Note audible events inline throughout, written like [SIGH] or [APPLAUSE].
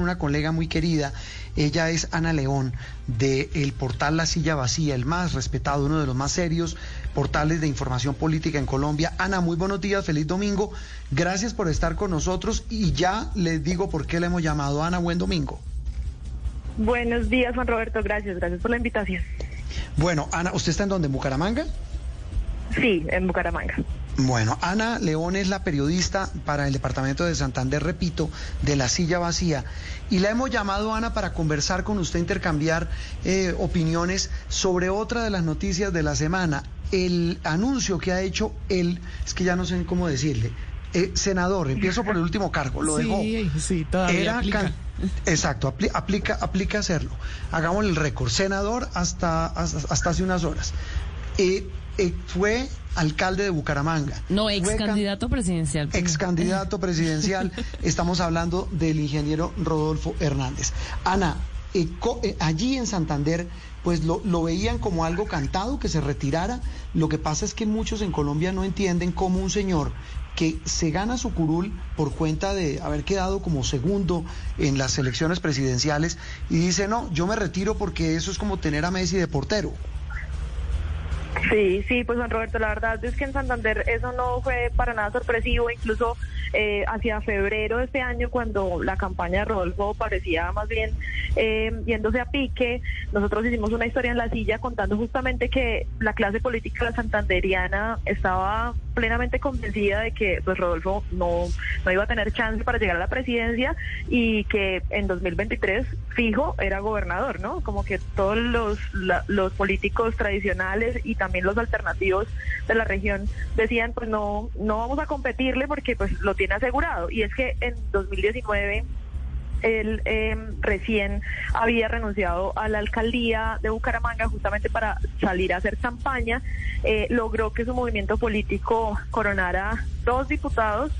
Una colega muy querida, ella es Ana León, de el portal La Silla Vacía, el más respetado, uno de los más serios portales de información política en Colombia. Ana, muy buenos días, feliz domingo. Gracias por estar con nosotros y ya les digo por qué le hemos llamado. Ana, buen domingo. Buenos días, Juan Roberto. Gracias, gracias por la invitación. Bueno, Ana, ¿usted está en donde? ¿En Bucaramanga? Sí, en Bucaramanga. Bueno, Ana León es la periodista para el departamento de Santander, repito, de la silla vacía. Y la hemos llamado, Ana, para conversar con usted, intercambiar eh, opiniones sobre otra de las noticias de la semana. El anuncio que ha hecho el, es que ya no sé cómo decirle, eh, senador, empiezo por el último cargo, lo dejó. Sí, todavía Era aplica. can- Exacto, apli- aplica, aplica hacerlo. Hagamos el récord. Senador hasta, hasta, hasta hace unas horas. Eh, fue alcalde de Bucaramanga. No, ex candidato presidencial. ex candidato [LAUGHS] presidencial. Estamos hablando del ingeniero Rodolfo Hernández. Ana, eh, co- eh, allí en Santander, pues lo, lo veían como algo cantado, que se retirara. Lo que pasa es que muchos en Colombia no entienden cómo un señor que se gana su curul por cuenta de haber quedado como segundo en las elecciones presidenciales y dice, no, yo me retiro porque eso es como tener a Messi de portero. Sí, sí, pues Juan Roberto, la verdad es que en Santander eso no fue para nada sorpresivo, incluso eh, hacia febrero de este año, cuando la campaña de Rodolfo parecía más bien eh, yéndose a pique, nosotros hicimos una historia en la silla contando justamente que la clase política santanderiana estaba plenamente convencida de que pues Rodolfo no, no iba a tener chance para llegar a la presidencia y que en 2023 fijo era gobernador, ¿no? Como que todos los, la- los políticos tradicionales y también los alternativos de la región decían pues no, no vamos a competirle porque pues lo tiene asegurado. Y es que en 2019 él eh, recién había renunciado a la alcaldía de Bucaramanga justamente para salir a hacer campaña. Eh, logró que su movimiento político coronara dos diputados,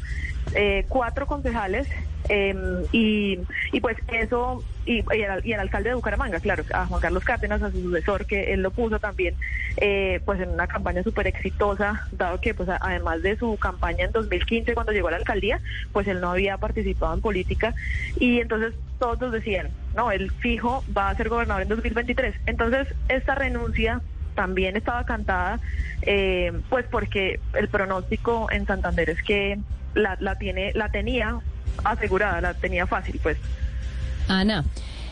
eh, cuatro concejales eh, y, y pues eso, y, y el alcalde de Bucaramanga, claro, a Juan Carlos Cárdenas, a su sucesor, que él lo puso también, eh, pues en una campaña súper exitosa, dado que pues además de su campaña en 2015 cuando llegó a la alcaldía, pues él no había participado en política y entonces todos decían, no, el fijo va a ser gobernador en 2023. Entonces esta renuncia también estaba cantada, eh, pues porque el pronóstico en Santander es que la, la tiene, la tenía asegurada, la tenía fácil, pues. Uh, Ana,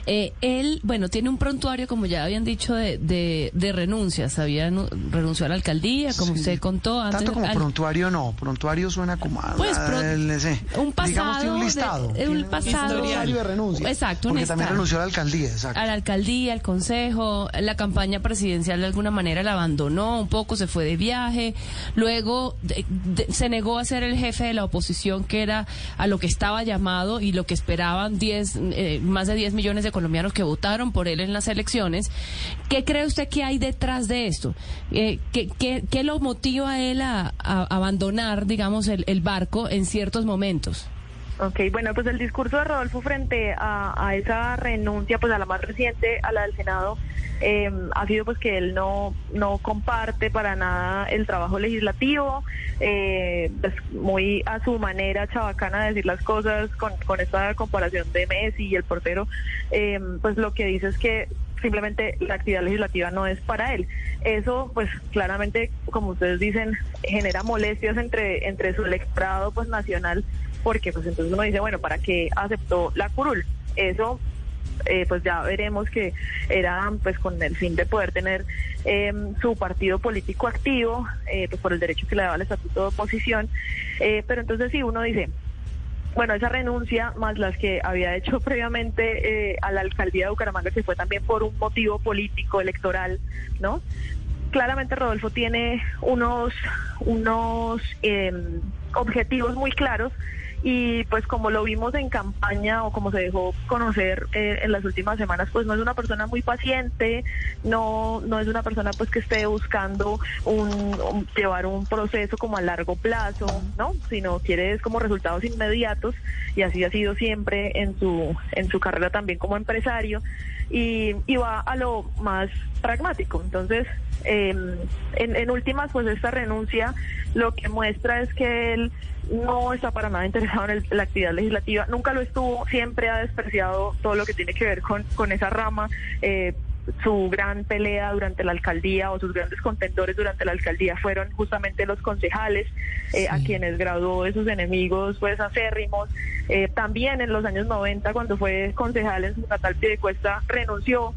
eh, él, bueno, tiene un prontuario, como ya habían dicho, de, de, de renuncias. Había nu- renunció a la alcaldía, como Sí. usted contó antes. Tanto como al- prontuario no, prontuario suena como a, Pues, pro- el- un pasado digamos tiene un listado, de- un pasado- de renuncia. Exacto, un porque también renunció a la alcaldía, exacto. a la alcaldía, al consejo, la campaña presidencial de alguna manera la abandonó un poco, se fue de viaje, luego de- de- se negó a ser el jefe de la oposición, que era a lo que estaba llamado y lo que esperaban 10, eh, más de 10 millones de colombianos que votaron por él en las elecciones. ¿Qué cree usted que hay detrás de esto? Eh, ¿qué, qué, lo motiva a él a, abandonar, digamos, el barco en ciertos momentos? Ok, bueno, pues el discurso de Rodolfo frente a, esa renuncia, pues a la más reciente, a la del Senado, eh, ha sido pues que él no, no comparte para nada el trabajo legislativo, eh, pues, muy a su manera chabacana de decir las cosas con, con esta comparación de Messi y el portero, eh, pues lo que dice es que simplemente la actividad legislativa no es para él. Eso, pues claramente, como ustedes dicen, genera molestias entre, entre su electorado pues nacional, porque pues entonces uno dice, bueno, ¿para qué aceptó la curul? Eso eh, pues ya veremos que era pues con el fin de poder tener eh, su partido político activo, eh, pues por el derecho que le daba el estatuto de oposición, Eh, pero entonces sí, uno dice, bueno, esa renuncia, más las que había hecho [LAUGHS] previamente eh, a la alcaldía de Bucaramanga, que fue también por un motivo político, electoral, ¿no? Claramente Rodolfo tiene unos, unos eh, objetivos muy claros y pues como lo vimos en campaña o como se dejó conocer eh, en las últimas semanas, pues no es una persona muy paciente, no, no es una persona pues que esté buscando un, llevar un proceso como a largo plazo, ¿no? Sino quiere como resultados inmediatos y así ha sido siempre en su, en su carrera también como empresario y, y va a lo más pragmático. Entonces, em, en, en últimas, pues esta renuncia lo que muestra es que él no está para nada interesado en, la actividad legislativa, nunca lo estuvo, siempre ha despreciado todo lo que tiene que ver con, con esa rama. Eh, su gran pelea durante la alcaldía o sus grandes contendores durante la alcaldía fueron justamente los concejales eh, a quienes graduó de sus enemigos pues acérrimos. Eh, también en los años 90 cuando fue concejal en su natal Piedecuesta renunció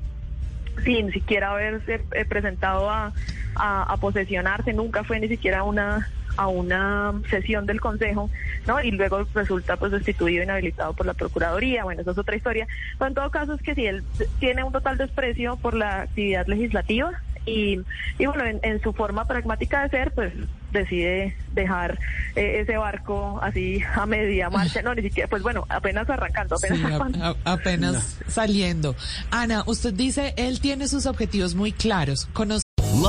sin siquiera haberse eh, presentado a, a, posesionarse, nunca fue ni siquiera una a una sesión del Consejo, ¿no? Y luego resulta pues destituido, inhabilitado por la Procuraduría, bueno, eso es otra historia. Pero en todo caso es que si él tiene un total desprecio por la actividad legislativa, y, y bueno, en, su forma pragmática de ser, pues decide dejar eh, ese barco así a media marcha, no, ni siquiera, pues bueno, apenas arrancando, apenas, apenas saliendo. Ana, usted dice, él tiene sus objetivos muy claros.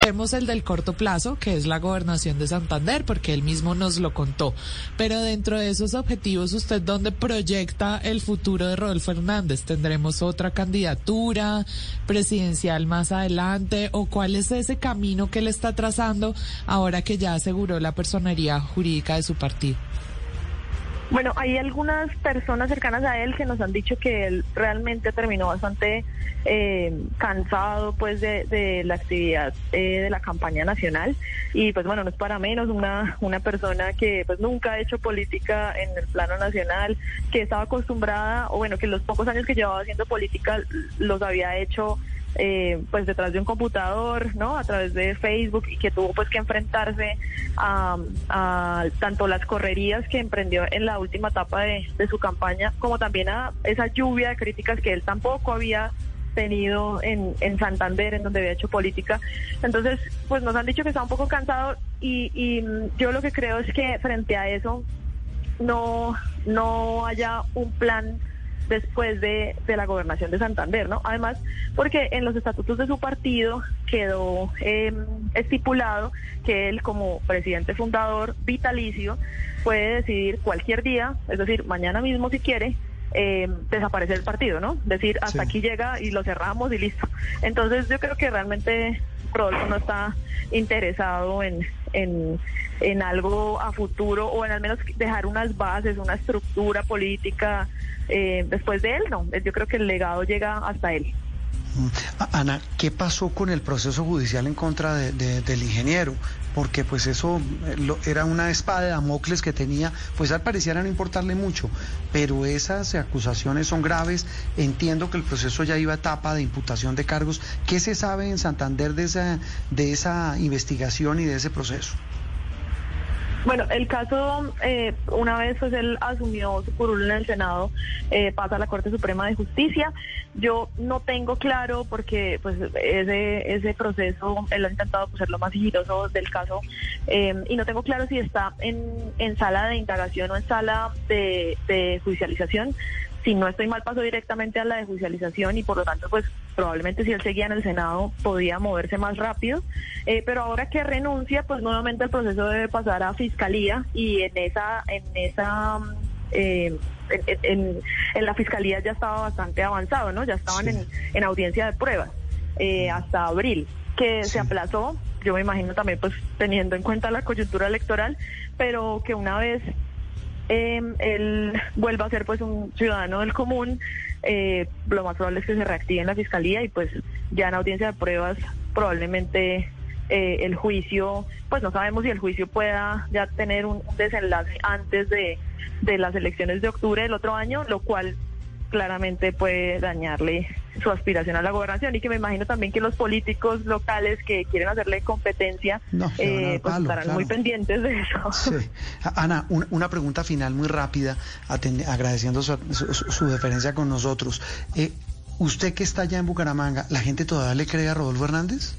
Vemos el del corto plazo, que es la gobernación de Santander, porque él mismo nos lo contó. Pero dentro de esos objetivos, ¿usted dónde proyecta el futuro de Rodolfo Hernández? ¿Tendremos otra candidatura presidencial más adelante? ¿O cuál es ese camino que él está trazando ahora que ya aseguró la personería jurídica de su partido? Bueno, hay algunas personas cercanas a él que nos han dicho que él realmente terminó bastante eh, cansado pues de, la actividad eh, de la campaña nacional. Y pues bueno, no es para menos una, una persona que pues nunca ha hecho política en el plano nacional, que estaba acostumbrada o bueno, que los pocos años que llevaba haciendo política los había hecho eh, pues detrás de un computador, ¿no? A través de Facebook y que tuvo pues que enfrentarse a, tanto las correrías que emprendió en la última etapa de, su campaña, como también a esa lluvia de críticas que él tampoco había tenido en, en Santander, en donde había hecho política. Entonces, pues nos han dicho que está un poco cansado y, y yo lo que creo es que frente a eso no, no haya un plan después de, la gobernación de Santander, ¿no? Además, porque en los estatutos de su partido quedó em, estipulado que él como presidente fundador vitalicio puede decidir cualquier día, es decir, mañana mismo si quiere, eh, desaparecer el partido, ¿no? Decir, hasta aquí llega y lo cerramos y listo. Entonces yo creo que realmente Rodolfo no está interesado en, en, en algo a futuro o en al menos dejar unas bases, una estructura política eh, después de él, no. Yo creo que el legado llega hasta él. Ana, ¿qué pasó con el proceso judicial en contra del ingeniero? Porque pues eso eh, era una espada de Damocles que tenía, pues al pareciera no importarle mucho, pero esas acusaciones son graves. Entiendo que el proceso ya iba a etapa de imputación de cargos. ¿Qué se sabe en Santander de esa, de esa investigación y de ese proceso? Bueno, el caso, eh, una vez pues él asumió su curul en el Senado, eh, pasa a la Corte Suprema de Justicia. Yo no tengo claro porque pues ese ese proceso él ha intentado pues, ser lo más sigiloso del caso eh, y no tengo claro si está en, en sala de indagación o en sala de, de judicialización si no estoy mal, pasó directamente a la de judicialización y por lo tanto, pues probablemente si él seguía en el Senado podía moverse más rápido. Eh, pero ahora que renuncia, pues nuevamente el proceso debe pasar a fiscalía y en esa, en esa eh, en, la fiscalía ya estaba bastante avanzado, ¿no? Ya estaban en, en, audiencia de pruebas eh, hasta abril, que se aplazó, yo me imagino también pues teniendo en cuenta la coyuntura electoral, pero que una vez eh, él vuelva a ser pues un ciudadano del común, eh, lo más probable es que se reactive en la fiscalía y pues ya en audiencia de pruebas probablemente eh, el juicio, pues no sabemos si el juicio pueda ya tener un desenlace antes de, de las elecciones de octubre del otro año, lo cual claramente puede dañarle su aspiración a la gobernación y que me imagino también que los políticos locales que quieren hacerle competencia No, eh, pues palo, estarán claro. muy pendientes de eso. Sí. [LAUGHS] Ana, un- una pregunta final muy rápida, agradeciendo su, su- su deferencia con nosotros. Eh, usted que está allá en Bucaramanga, ¿la gente todavía le cree a Rodolfo Hernández?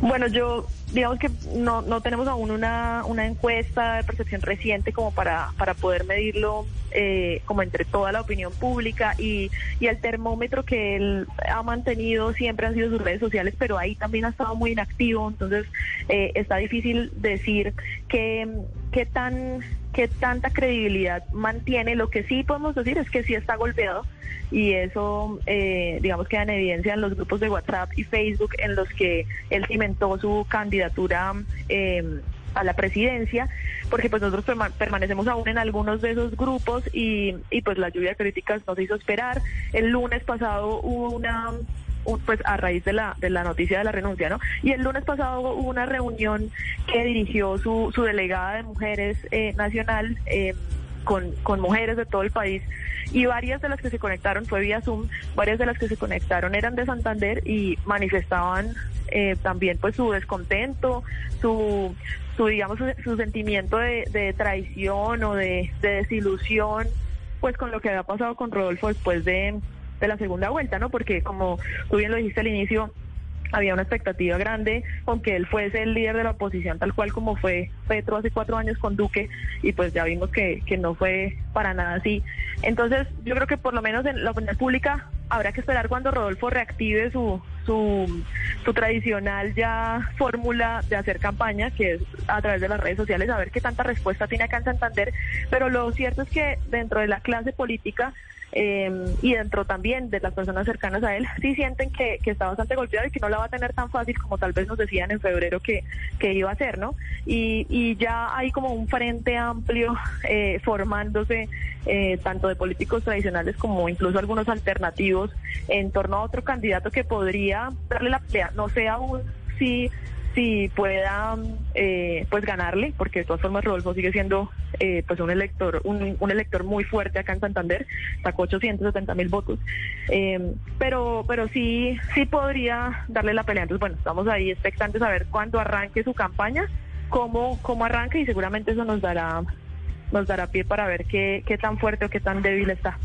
Bueno, yo digamos que no, no tenemos aún una, una encuesta de percepción reciente como para, para poder medirlo eh, como entre toda la opinión pública y, y el termómetro que él ha mantenido siempre han sido sus redes sociales, pero ahí también ha estado muy inactivo, entonces eh, está difícil decir qué, qué tan qué tanta credibilidad mantiene. Lo que sí podemos decir es que sí está golpeado y eso, eh, digamos, queda en evidencia en los grupos de WhatsApp y Facebook en los que él cimentó su candidatura eh, a la presidencia, porque pues nosotros perma- permanecemos aún en algunos de esos grupos y, y pues la lluvia de críticas nos hizo esperar. El lunes pasado hubo una un- pues a raíz de la de la noticia de la renuncia, ¿no? Y el lunes pasado hubo una reunión que dirigió su, su delegada de mujeres eh, nacional eh, con, con mujeres de todo el país y varias de las que se conectaron fue vía Zoom, varias de las que se conectaron eran de Santander y manifestaban eh, también pues su descontento, su, su digamos su, su sentimiento de, de traición o de, de desilusión pues con lo que había pasado con Rodolfo después de, de la segunda vuelta, ¿no? Porque como tú bien lo dijiste al inicio, había una expectativa grande con que él fuese el líder de la oposición, tal cual como fue Petro hace cuatro años con Duque, y pues ya vimos que, que no fue para nada así. Entonces, yo creo que por lo menos en la opinión pública habrá que esperar cuando Rodolfo reactive su, su, su tradicional ya fórmula de hacer campaña, que es a través de las redes sociales, a ver qué tanta respuesta tiene acá en Santander. Pero lo cierto es que dentro de la clase política eh, y dentro también de las personas cercanas a él, sí sienten que, que está bastante golpeado y que no la va a tener tan fácil como tal vez nos decían en febrero que, que iba a ser, ¿no? Y, y ya hay como un frente amplio eh, formándose, eh, tanto de políticos tradicionales como incluso algunos alternativos, en torno a otro candidato que podría darle la pelea. No sé aún si si pueda eh, pues ganarle porque de todas formas Rodolfo sigue siendo eh, pues un elector un, elector muy fuerte acá en Santander sacó 870 mil votos Eh, pero pero sí sí podría darle la pelea entonces bueno estamos ahí expectantes a ver cuándo arranque su campaña cómo cómo arranca y seguramente eso nos dará nos dará pie para ver qué qué tan fuerte o qué tan débil está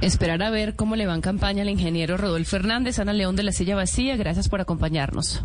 Esperar a ver cómo le va en campaña al ingeniero Rodolfo Hernández. Ana León de la Silla Vacía, gracias por acompañarnos.